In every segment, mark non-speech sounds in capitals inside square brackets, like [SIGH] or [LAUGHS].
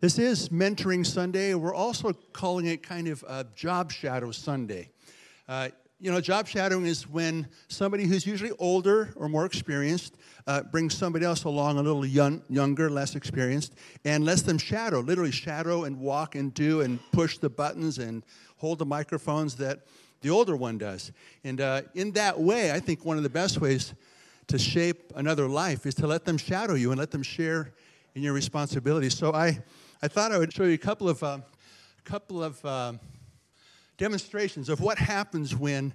This is Mentoring Sunday. We're also calling it kind of a Job Shadow Sunday. Uh, you know, job shadowing is when somebody who's usually older or more experienced uh, brings somebody else along a little young, younger, less experienced, and lets them shadow, literally shadow and walk and do and push the buttons and hold the microphones that the older one does. And uh, in that way, I think one of the best ways to shape another life is to let them shadow you and let them share in your responsibilities. So I I thought I would show you a couple of, uh, couple of uh, demonstrations of what happens when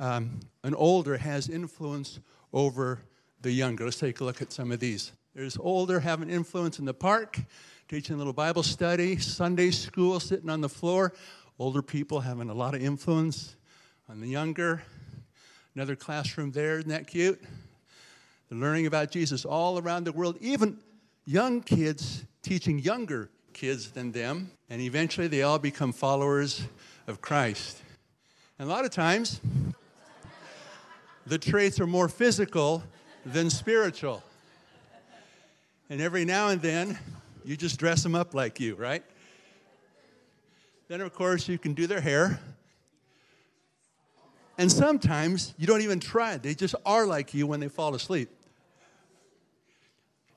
um, an older has influence over the younger. Let's take a look at some of these. There's older having influence in the park, teaching a little Bible study, Sunday school, sitting on the floor. Older people having a lot of influence on the younger. Another classroom there, isn't that cute? They're learning about Jesus all around the world. Even young kids teaching younger kids than them, and eventually they all become followers of Christ. And a lot of times, the traits are more physical than spiritual. And every now and then, you just dress them up like you, right? Then, of course, you can do their hair. And sometimes you don't even try, they just are like you when they fall asleep.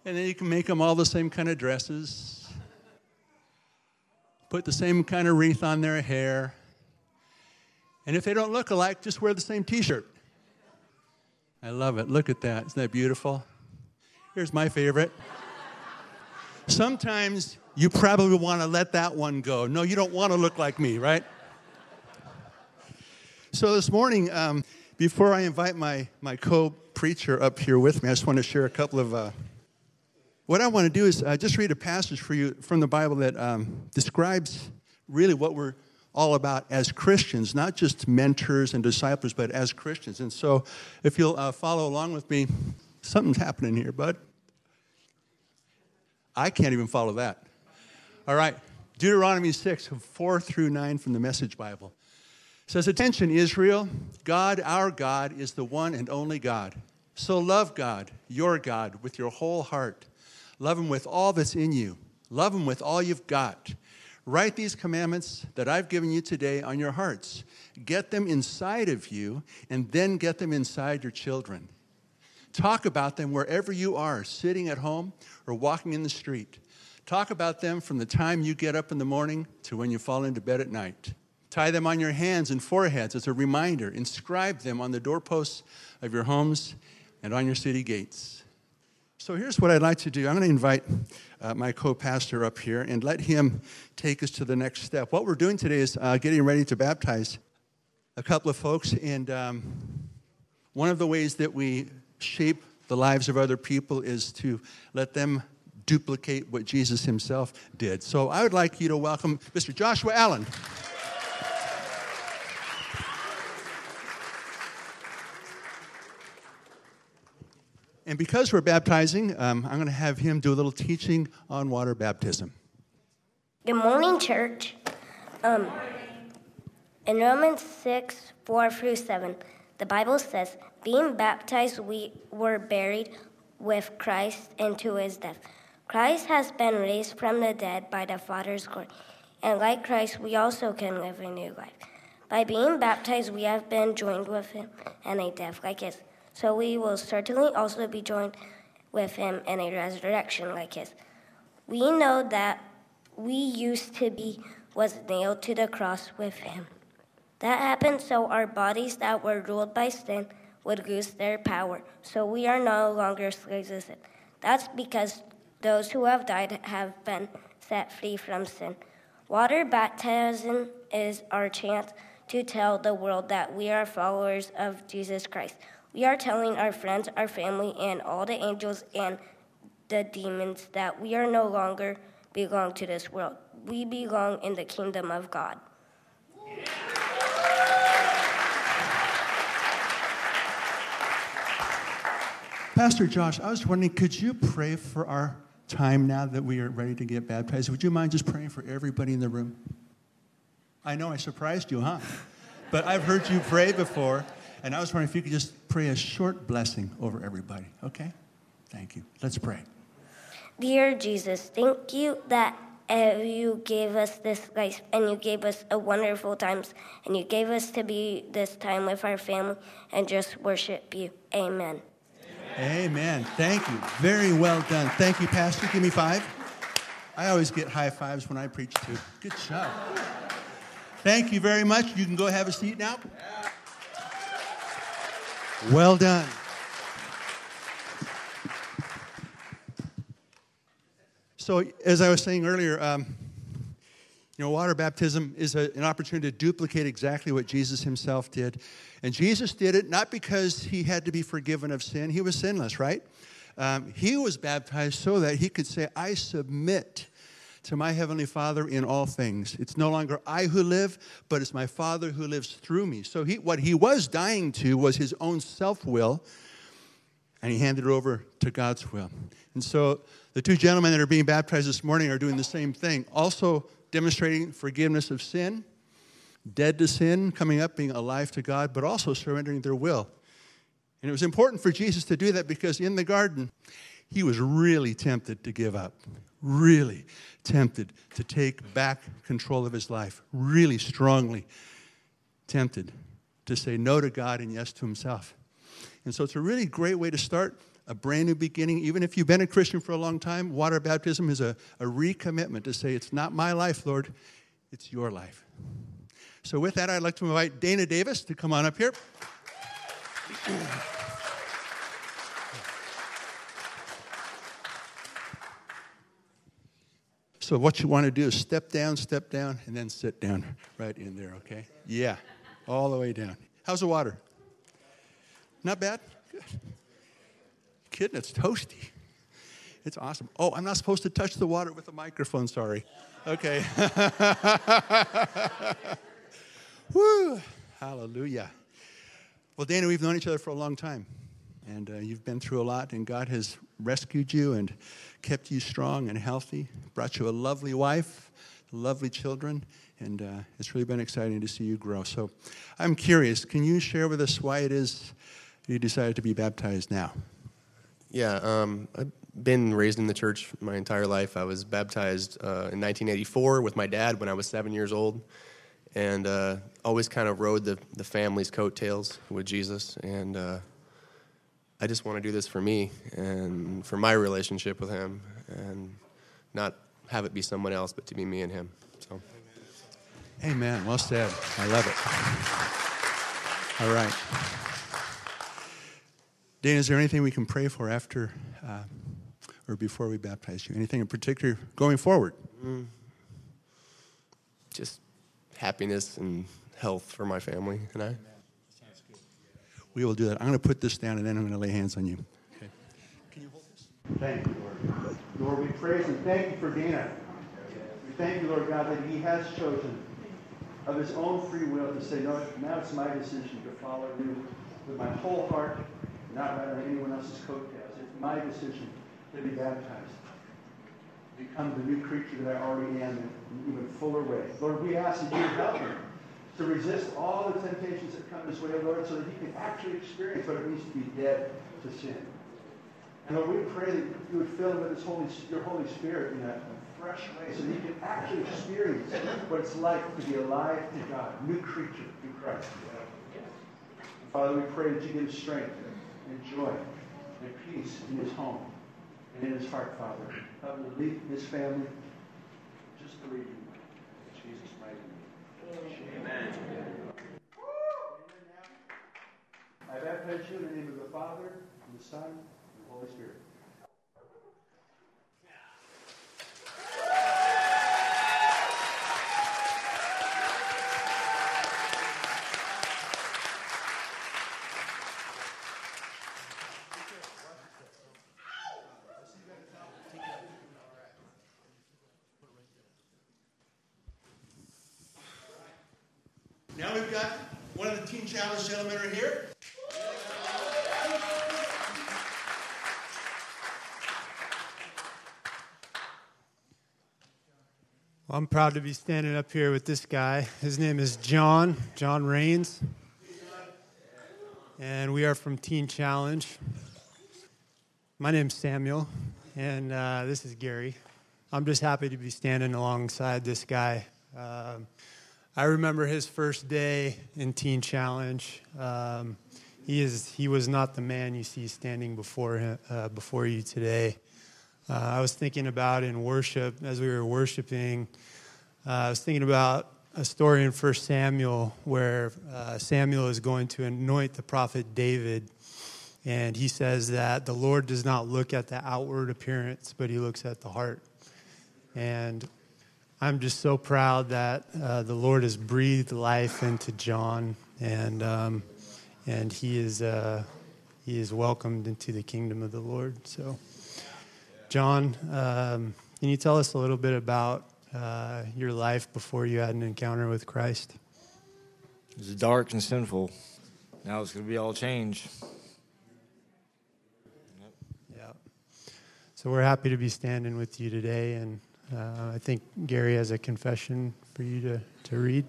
And then you can make them all the same kind of dresses, put the same kind of wreath on their hair. And if they don't look alike, just wear the same t shirt. I love it. Look at that. Isn't that beautiful? Here's my favorite. Sometimes you probably want to let that one go. No, you don't want to look like me, right? So this morning, um, before I invite my, my co preacher up here with me, I just want to share a couple of uh, what I want to do is uh, just read a passage for you from the Bible that um, describes really what we're all about as Christians, not just mentors and disciples, but as Christians. And so, if you'll uh, follow along with me, something's happening here, bud. I can't even follow that. All right, Deuteronomy 6, 4 through 9 from the Message Bible it says, Attention, Israel, God, our God, is the one and only God. So love God, your God, with your whole heart Love Him with all that's in you. Love Him with all you've got. Write these commandments that I've given you today on your hearts. Get them inside of you, and then get them inside your children. Talk about them wherever you are, sitting at home or walking in the street. Talk about them from the time you get up in the morning to when you fall into bed at night. Tie them on your hands and foreheads as a reminder. Inscribe them on the doorposts of your homes and on your city gates. So here's what I'd like to do. I'm going to invite uh, my co pastor up here and let him take us to the next step. What we're doing today is uh, getting ready to baptize a couple of folks, and um, one of the ways that we shape the lives of other people is to let them duplicate what Jesus himself did. So I would like you to welcome Mr. Joshua Allen. And because we're baptizing, um, I'm going to have him do a little teaching on water baptism. Good morning, church. Um, in Romans 6 4 through 7, the Bible says, Being baptized, we were buried with Christ into his death. Christ has been raised from the dead by the Father's glory, and like Christ, we also can live a new life. By being baptized, we have been joined with him in a death like his so we will certainly also be joined with him in a resurrection like his. We know that we used to be was nailed to the cross with him. That happened so our bodies that were ruled by sin would lose their power, so we are no longer slaves of sin. That's because those who have died have been set free from sin. Water baptism is our chance to tell the world that we are followers of Jesus Christ. We are telling our friends, our family, and all the angels and the demons that we are no longer belong to this world. We belong in the kingdom of God. Pastor Josh, I was wondering, could you pray for our time now that we are ready to get baptized? Would you mind just praying for everybody in the room? I know I surprised you, huh? But I've heard you pray before. And I was wondering if you could just pray a short blessing over everybody, okay? Thank you. Let's pray. Dear Jesus, thank you that and you gave us this life, and you gave us a wonderful times, and you gave us to be this time with our family and just worship you. Amen. Amen. Thank you. Very well done. Thank you, Pastor. Give me five. I always get high fives when I preach too. Good job. Thank you very much. You can go have a seat now. Well done. So, as I was saying earlier, um, you know, water baptism is a, an opportunity to duplicate exactly what Jesus himself did. And Jesus did it not because he had to be forgiven of sin, he was sinless, right? Um, he was baptized so that he could say, I submit to my Heavenly Father in all things. It's no longer I who live, but it's my Father who lives through me. So he, what he was dying to was his own self will, and he handed it over to God's will. And so the two gentlemen that are being baptized this morning are doing the same thing, also demonstrating forgiveness of sin, dead to sin, coming up, being alive to God, but also surrendering their will. And it was important for Jesus to do that because in the garden, he was really tempted to give up, really tempted to take back control of his life, really strongly tempted to say no to God and yes to himself. And so it's a really great way to start a brand new beginning. Even if you've been a Christian for a long time, water baptism is a, a recommitment to say, It's not my life, Lord, it's your life. So, with that, I'd like to invite Dana Davis to come on up here. [CLEARS THROAT] So, what you want to do is step down, step down, and then sit down right in there, okay? Yeah, all the way down. How's the water? Not bad? Good. Kidding, it's toasty. It's awesome. Oh, I'm not supposed to touch the water with a microphone, sorry. Okay. [LAUGHS] Woo! Hallelujah. Well, Dana, we've known each other for a long time. And uh, you've been through a lot, and God has rescued you and kept you strong and healthy, brought you a lovely wife, lovely children, and uh, it's really been exciting to see you grow. So I'm curious, can you share with us why it is you decided to be baptized now? Yeah, um, I've been raised in the church my entire life. I was baptized uh, in 1984 with my dad when I was seven years old, and uh, always kind of rode the, the family's coattails with Jesus. And uh, I just want to do this for me and for my relationship with Him, and not have it be someone else, but to be me and Him. So. Amen. Well said. I love it. All right. Dana, is there anything we can pray for after uh, or before we baptize you? Anything in particular going forward? Mm. Just happiness and health for my family and I. We will do that. I'm going to put this down and then I'm going to lay hands on you. Okay. Can you hold this? Thank you, Lord. Lord, we praise and thank you for Dana. We thank you, Lord God, that he has chosen of his own free will to say, no, now it's my decision to follow you with my whole heart, not ride on anyone else's coattails. It's my decision to be baptized, become the new creature that I already am in an even fuller way. Lord, we ask that you help him to resist all the temptations that come his way, Lord, so that he can actually experience what it means to be dead to sin. And Lord, we pray that you would fill him with his Holy, your Holy Spirit in a fresh way so that he can actually experience what it's like to be alive to God, new creature in Christ. Father, we pray that you give him strength and joy and peace in his home and in his heart, Father. Help him to lead his family just the way you Amen. I baptize you in the name of the Father, and the Son, and the Holy Spirit. Now we've got one of the Teen Challenge gentlemen are here. Well, I'm proud to be standing up here with this guy. His name is John, John Rains. And we are from Teen Challenge. My name's Samuel, and uh, this is Gary. I'm just happy to be standing alongside this guy. Um, I remember his first day in Teen Challenge. Um, he is he was not the man you see standing before him, uh, before you today. Uh, I was thinking about in worship as we were worshiping. Uh, I was thinking about a story in 1 Samuel where uh, Samuel is going to anoint the prophet David. And he says that the Lord does not look at the outward appearance, but he looks at the heart. And I'm just so proud that uh, the Lord has breathed life into John, and um, and he is uh, he is welcomed into the kingdom of the Lord. So, John, um, can you tell us a little bit about uh, your life before you had an encounter with Christ? It was dark and sinful. Now it's going to be all changed. Yeah. So we're happy to be standing with you today, and uh, I think Gary has a confession for you to, to read.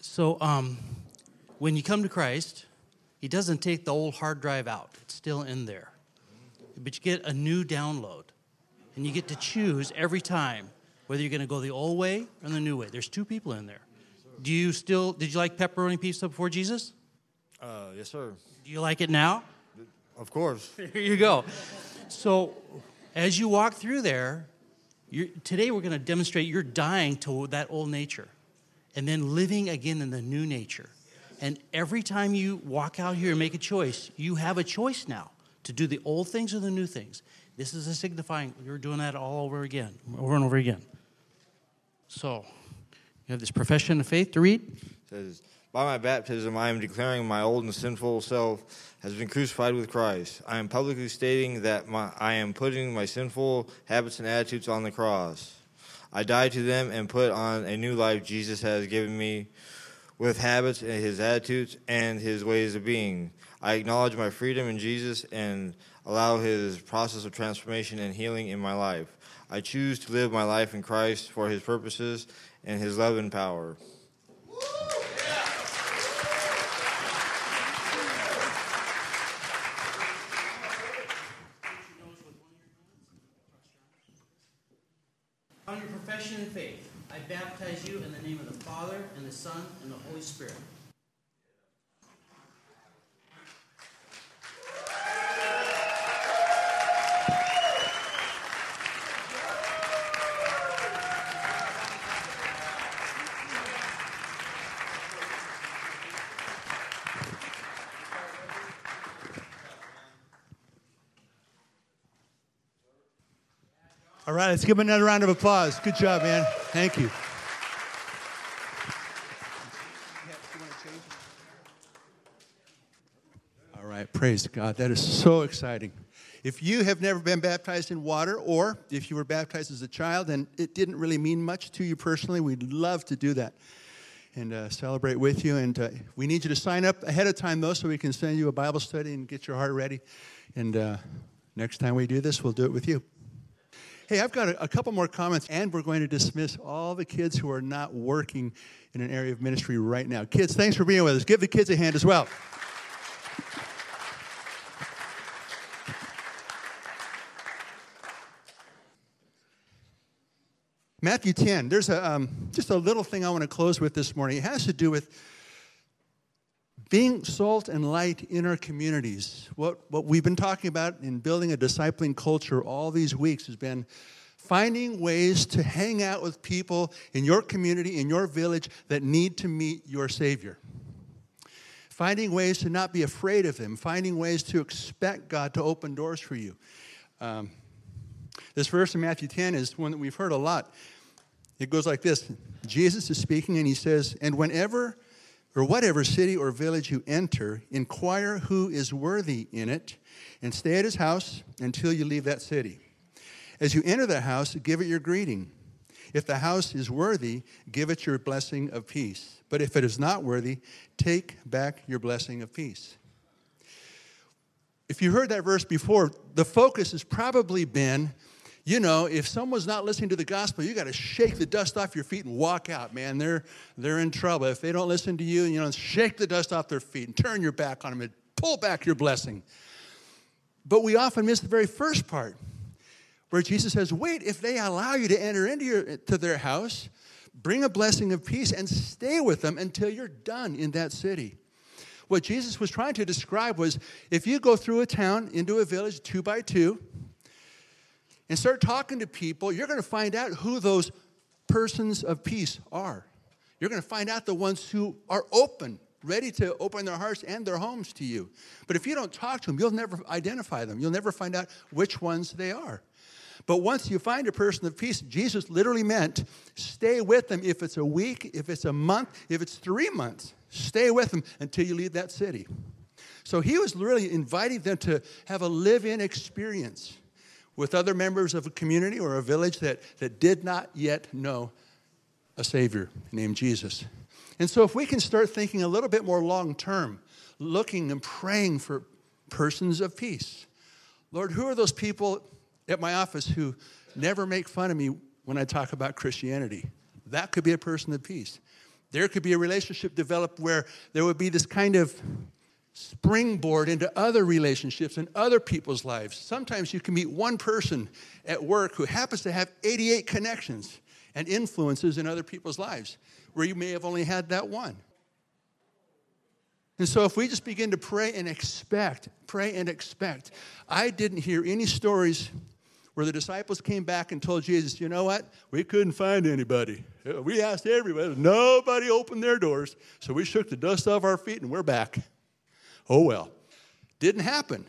So, um, when you come to Christ, He doesn't take the old hard drive out, it's still in there. But you get a new download, and you get to choose every time whether you're going to go the old way or the new way. There's two people in there. Do you still, did you like pepperoni pizza before Jesus? Uh, yes, sir. Do you like it now? Of course. [LAUGHS] Here you go. So, as you walk through there, today we're going to demonstrate you're dying to that old nature and then living again in the new nature. And every time you walk out here and make a choice, you have a choice now to do the old things or the new things. This is a signifying you're doing that all over again, over and over again. So, you have this profession of faith to read. It says, by my baptism, I am declaring my old and sinful self has been crucified with Christ. I am publicly stating that my, I am putting my sinful habits and attitudes on the cross. I die to them and put on a new life Jesus has given me with habits and his attitudes and his ways of being. I acknowledge my freedom in Jesus and allow his process of transformation and healing in my life. I choose to live my life in Christ for his purposes and his love and power. On your profession and faith, I baptize you in the name of the Father, and the Son, and the Holy Spirit. All right, let's give him another round of applause. Good job, man. Thank you. All right, praise God. That is so exciting. If you have never been baptized in water, or if you were baptized as a child and it didn't really mean much to you personally, we'd love to do that and uh, celebrate with you. And uh, we need you to sign up ahead of time, though, so we can send you a Bible study and get your heart ready. And uh, next time we do this, we'll do it with you. Hey, I've got a, a couple more comments, and we're going to dismiss all the kids who are not working in an area of ministry right now. Kids, thanks for being with us. Give the kids a hand as well. Matthew 10, there's a, um, just a little thing I want to close with this morning. It has to do with being salt and light in our communities. What, what we've been talking about in building a discipling culture all these weeks has been finding ways to hang out with people in your community, in your village that need to meet your Savior. Finding ways to not be afraid of Him, finding ways to expect God to open doors for you. Um, this verse in Matthew 10 is one that we've heard a lot. It goes like this Jesus is speaking, and he says, And whenever or whatever city or village you enter, inquire who is worthy in it, and stay at his house until you leave that city. As you enter the house, give it your greeting. If the house is worthy, give it your blessing of peace. But if it is not worthy, take back your blessing of peace. If you heard that verse before, the focus has probably been you know, if someone's not listening to the gospel, you got to shake the dust off your feet and walk out, man. They're, they're in trouble. If they don't listen to you, you know, shake the dust off their feet and turn your back on them and pull back your blessing. But we often miss the very first part. where Jesus says, Wait, if they allow you to enter into your, to their house, bring a blessing of peace and stay with them until you're done in that city. What Jesus was trying to describe was if you go through a town into a village two by two and start talking to people, you're going to find out who those persons of peace are. You're going to find out the ones who are open, ready to open their hearts and their homes to you. But if you don't talk to them, you'll never identify them. You'll never find out which ones they are. But once you find a person of peace, Jesus literally meant stay with them if it's a week, if it's a month, if it's three months. Stay with them until you leave that city. So he was really inviting them to have a live in experience with other members of a community or a village that, that did not yet know a Savior named Jesus. And so, if we can start thinking a little bit more long term, looking and praying for persons of peace. Lord, who are those people at my office who never make fun of me when I talk about Christianity? That could be a person of peace. There could be a relationship developed where there would be this kind of springboard into other relationships and other people's lives. Sometimes you can meet one person at work who happens to have 88 connections and influences in other people's lives where you may have only had that one. And so, if we just begin to pray and expect, pray and expect. I didn't hear any stories where the disciples came back and told Jesus, you know what? We couldn't find anybody. We asked everybody, nobody opened their doors. So we shook the dust off our feet and we're back. Oh well. Didn't happen.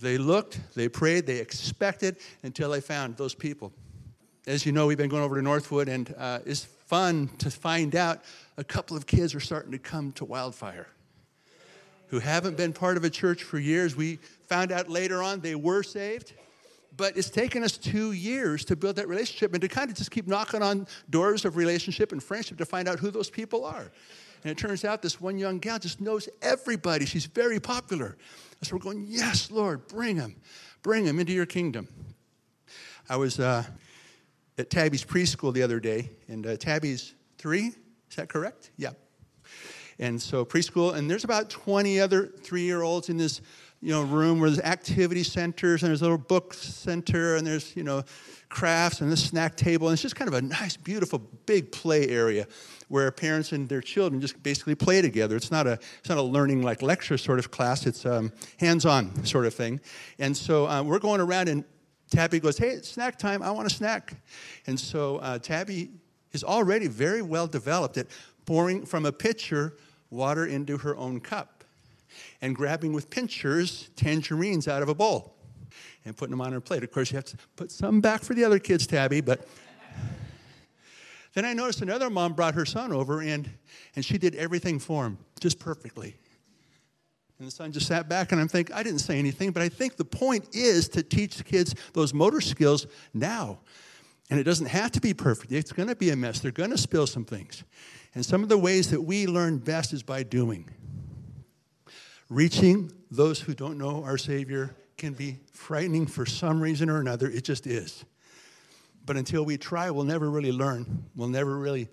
They looked, they prayed, they expected until they found those people. As you know, we've been going over to Northwood, and uh, it's fun to find out a couple of kids are starting to come to Wildfire who haven't been part of a church for years. We found out later on they were saved, but it's taken us two years to build that relationship and to kind of just keep knocking on doors of relationship and friendship to find out who those people are. And it turns out this one young gal just knows everybody. She's very popular. So we're going, Yes, Lord, bring them. Bring them into your kingdom. I was uh, at Tabby's preschool the other day, and uh, Tabby's three. Is that correct? Yeah. And so preschool, and there's about 20 other three-year-olds in this, you know, room where there's activity centers and there's a little book center and there's, you know, crafts and this snack table. And it's just kind of a nice, beautiful, big play area where parents and their children just basically play together. It's not a, it's not a learning like lecture sort of class. It's um, hands-on sort of thing. And so uh, we're going around and Tabby goes, hey, it's snack time. I want a snack. And so uh, Tabby is already very well developed at pouring from a pitcher water into her own cup and grabbing with pinchers tangerines out of a bowl and putting them on her plate. Of course, you have to put some back for the other kids, Tabby, but. Then I noticed another mom brought her son over and, and she did everything for him just perfectly. And the son just sat back, and I'm thinking, I didn't say anything, but I think the point is to teach the kids those motor skills now. And it doesn't have to be perfect, it's going to be a mess. They're going to spill some things. And some of the ways that we learn best is by doing. Reaching those who don't know our Savior can be frightening for some reason or another, it just is. But until we try, we'll never really learn. We'll never really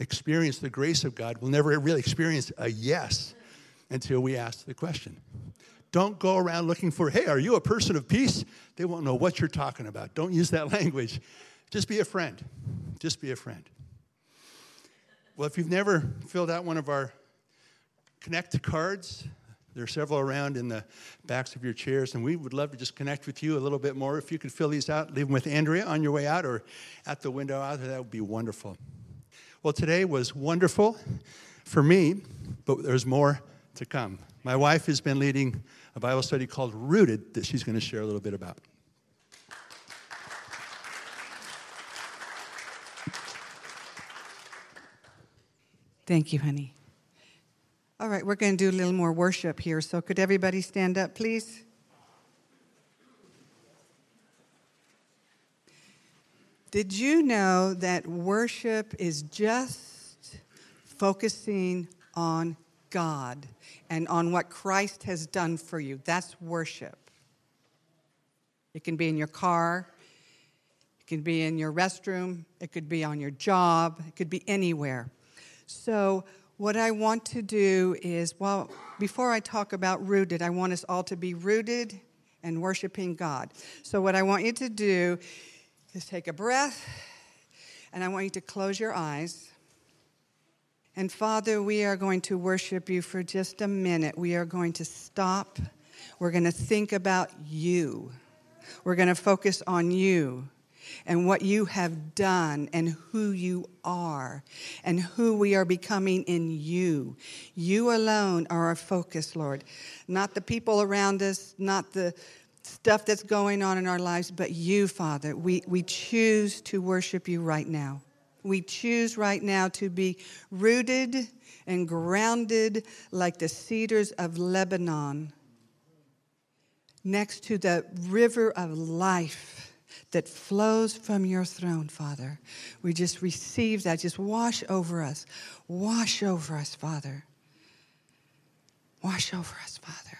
experience the grace of God. We'll never really experience a yes until we ask the question. Don't go around looking for, hey, are you a person of peace? They won't know what you're talking about. Don't use that [LAUGHS] language. Just be a friend. Just be a friend. Well, if you've never filled out one of our Connect cards, there are several around in the backs of your chairs, and we would love to just connect with you a little bit more. If you could fill these out, leave them with Andrea on your way out or at the window out there, that would be wonderful. Well, today was wonderful for me, but there's more to come. My wife has been leading a Bible study called Rooted that she's going to share a little bit about. Thank you, honey. All right, we're going to do a little more worship here. So, could everybody stand up, please? Did you know that worship is just focusing on God and on what Christ has done for you. That's worship. It can be in your car, it can be in your restroom, it could be on your job, it could be anywhere. So, what I want to do is, well, before I talk about rooted, I want us all to be rooted and worshiping God. So, what I want you to do is take a breath, and I want you to close your eyes. And Father, we are going to worship you for just a minute. We are going to stop. We're going to think about you. We're going to focus on you and what you have done and who you are and who we are becoming in you. You alone are our focus, Lord. Not the people around us, not the stuff that's going on in our lives, but you, Father. We, we choose to worship you right now. We choose right now to be rooted and grounded like the cedars of Lebanon next to the river of life that flows from your throne, Father. We just receive that. Just wash over us. Wash over us, Father. Wash over us, Father.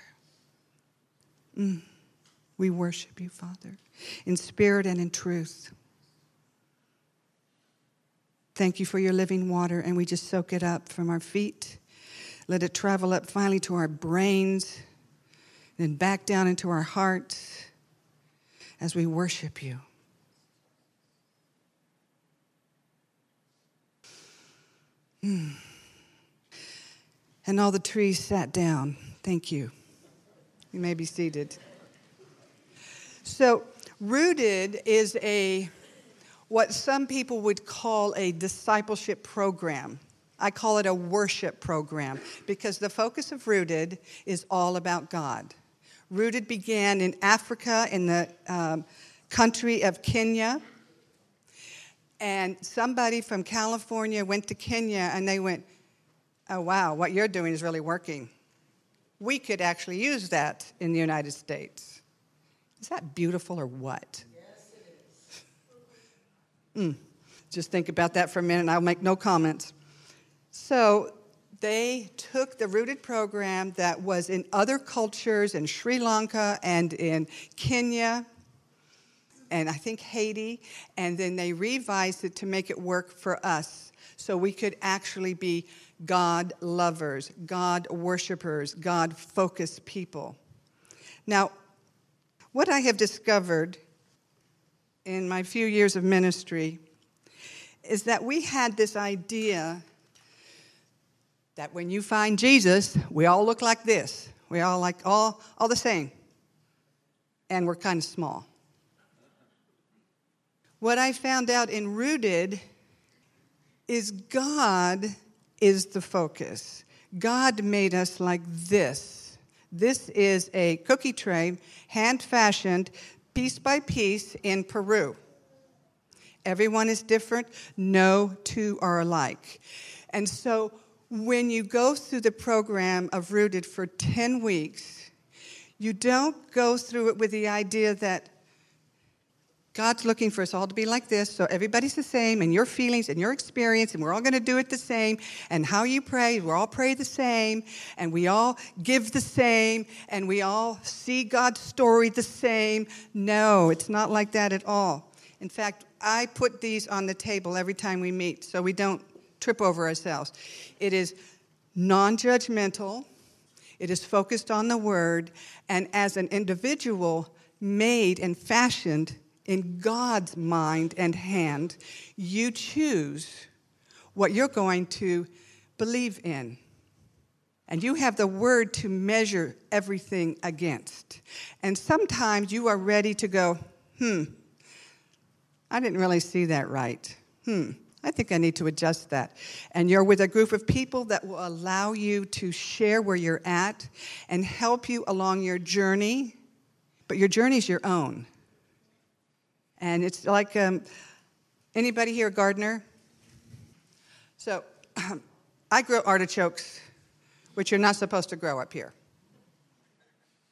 Mm. We worship you, Father, in spirit and in truth. Thank you for your living water, and we just soak it up from our feet. Let it travel up finally to our brains, then back down into our hearts as we worship you. Hmm. And all the trees sat down. Thank you. You may be seated. So, Rooted is a what some people would call a discipleship program. I call it a worship program because the focus of Rooted is all about God. Rooted began in Africa, in the um, country of Kenya. And somebody from California went to Kenya and they went, Oh, wow, what you're doing is really working. We could actually use that in the United States. Is that beautiful or what? Yes, it is. [LAUGHS] Mm. Just think about that for a minute and I'll make no comments. So, they took the rooted program that was in other cultures in Sri Lanka and in Kenya and I think Haiti, and then they revised it to make it work for us so we could actually be God lovers, God worshipers, God focused people. Now, what I have discovered in my few years of ministry is that we had this idea that when you find Jesus, we all look like this. We all like all, all the same. And we're kind of small. What I found out in Rooted is God is the focus. God made us like this. This is a cookie tray, hand fashioned, piece by piece in Peru. Everyone is different, no two are alike. And so when you go through the program of Rooted for 10 weeks, you don't go through it with the idea that God's looking for us all to be like this, so everybody's the same, and your feelings and your experience, and we're all going to do it the same. And how you pray, we all pray the same, and we all give the same, and we all see God's story the same. No, it's not like that at all. In fact, I put these on the table every time we meet so we don't trip over ourselves. It is non judgmental, it is focused on the word, and as an individual, made and fashioned in God's mind and hand, you choose what you're going to believe in. And you have the word to measure everything against. And sometimes you are ready to go, hmm, I didn't really see that right. Hmm, I think I need to adjust that. And you're with a group of people that will allow you to share where you're at and help you along your journey. But your journey's your own. And it's like um, anybody here gardener? So [CLEARS THROAT] I grow artichokes, which you're not supposed to grow up here.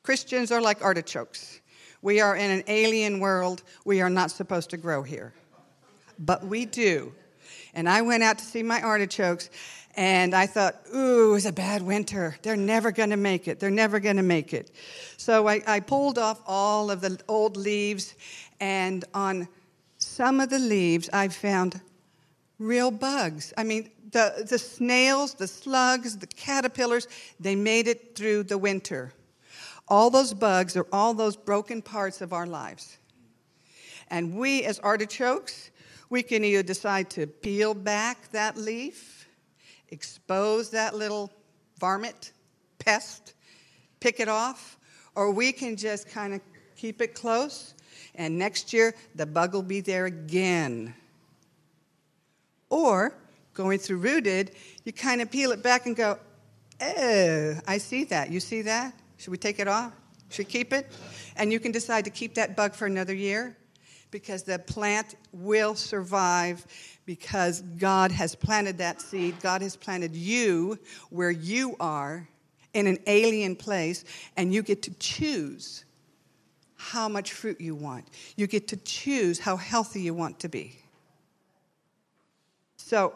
Christians are like artichokes. We are in an alien world. We are not supposed to grow here. But we do. And I went out to see my artichokes, and I thought, ooh, it's a bad winter. They're never going to make it. They're never going to make it. So I, I, pulled off all of the old leaves, and on some of the leaves, I found real bugs. I mean, the, the snails, the slugs, the caterpillars, they made it through the winter. All those bugs are all those broken parts of our lives. And we, as artichokes, we can either decide to peel back that leaf, expose that little varmint, pest, pick it off, or we can just kind of keep it close, and next year the bug will be there again. Or, going through rooted, you kind of peel it back and go, oh, I see that. You see that? Should we take it off? Should we keep it? And you can decide to keep that bug for another year because the plant will survive because God has planted that seed. God has planted you where you are in an alien place, and you get to choose how much fruit you want. You get to choose how healthy you want to be. So,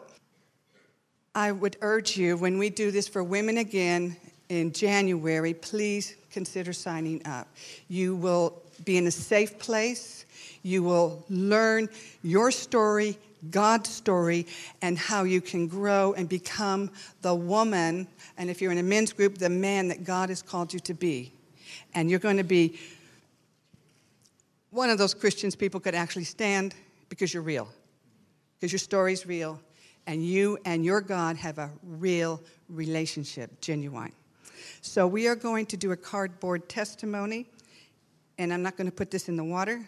I would urge you when we do this for women again in January, please consider signing up. You will be in a safe place. You will learn your story, God's story, and how you can grow and become the woman, and if you're in a men's group, the man that God has called you to be. And you're going to be one of those Christians people could actually stand because you're real, because your story's real, and you and your God have a real relationship, genuine. So we are going to do a cardboard testimony, and I'm not going to put this in the water.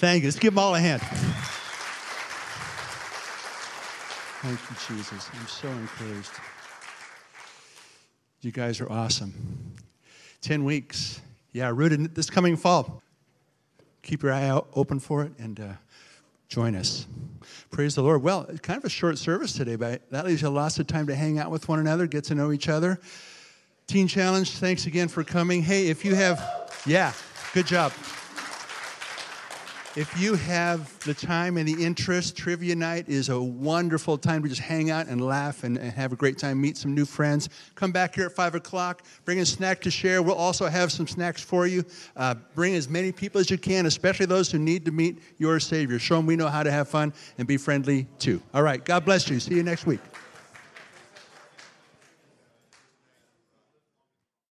Thank you. Let's give them all a hand. Thank you, Jesus. I'm so encouraged. You guys are awesome. 10 weeks. Yeah, rooted this coming fall. Keep your eye out open for it and uh, join us. Praise the Lord. Well, it's kind of a short service today, but that leaves you lots of time to hang out with one another, get to know each other. Teen Challenge, thanks again for coming. Hey, if you have, yeah, good job. If you have the time and the interest, trivia night is a wonderful time to just hang out and laugh and, and, have a great time, meet some new friends. Come back here at 5 o'clock, bring a snack to share. We'll also have some snacks for you. Uh, bring as many people as you can, especially those who need to meet your Savior. Show them we know how to have fun and be friendly too. All right, God bless you. See you next week.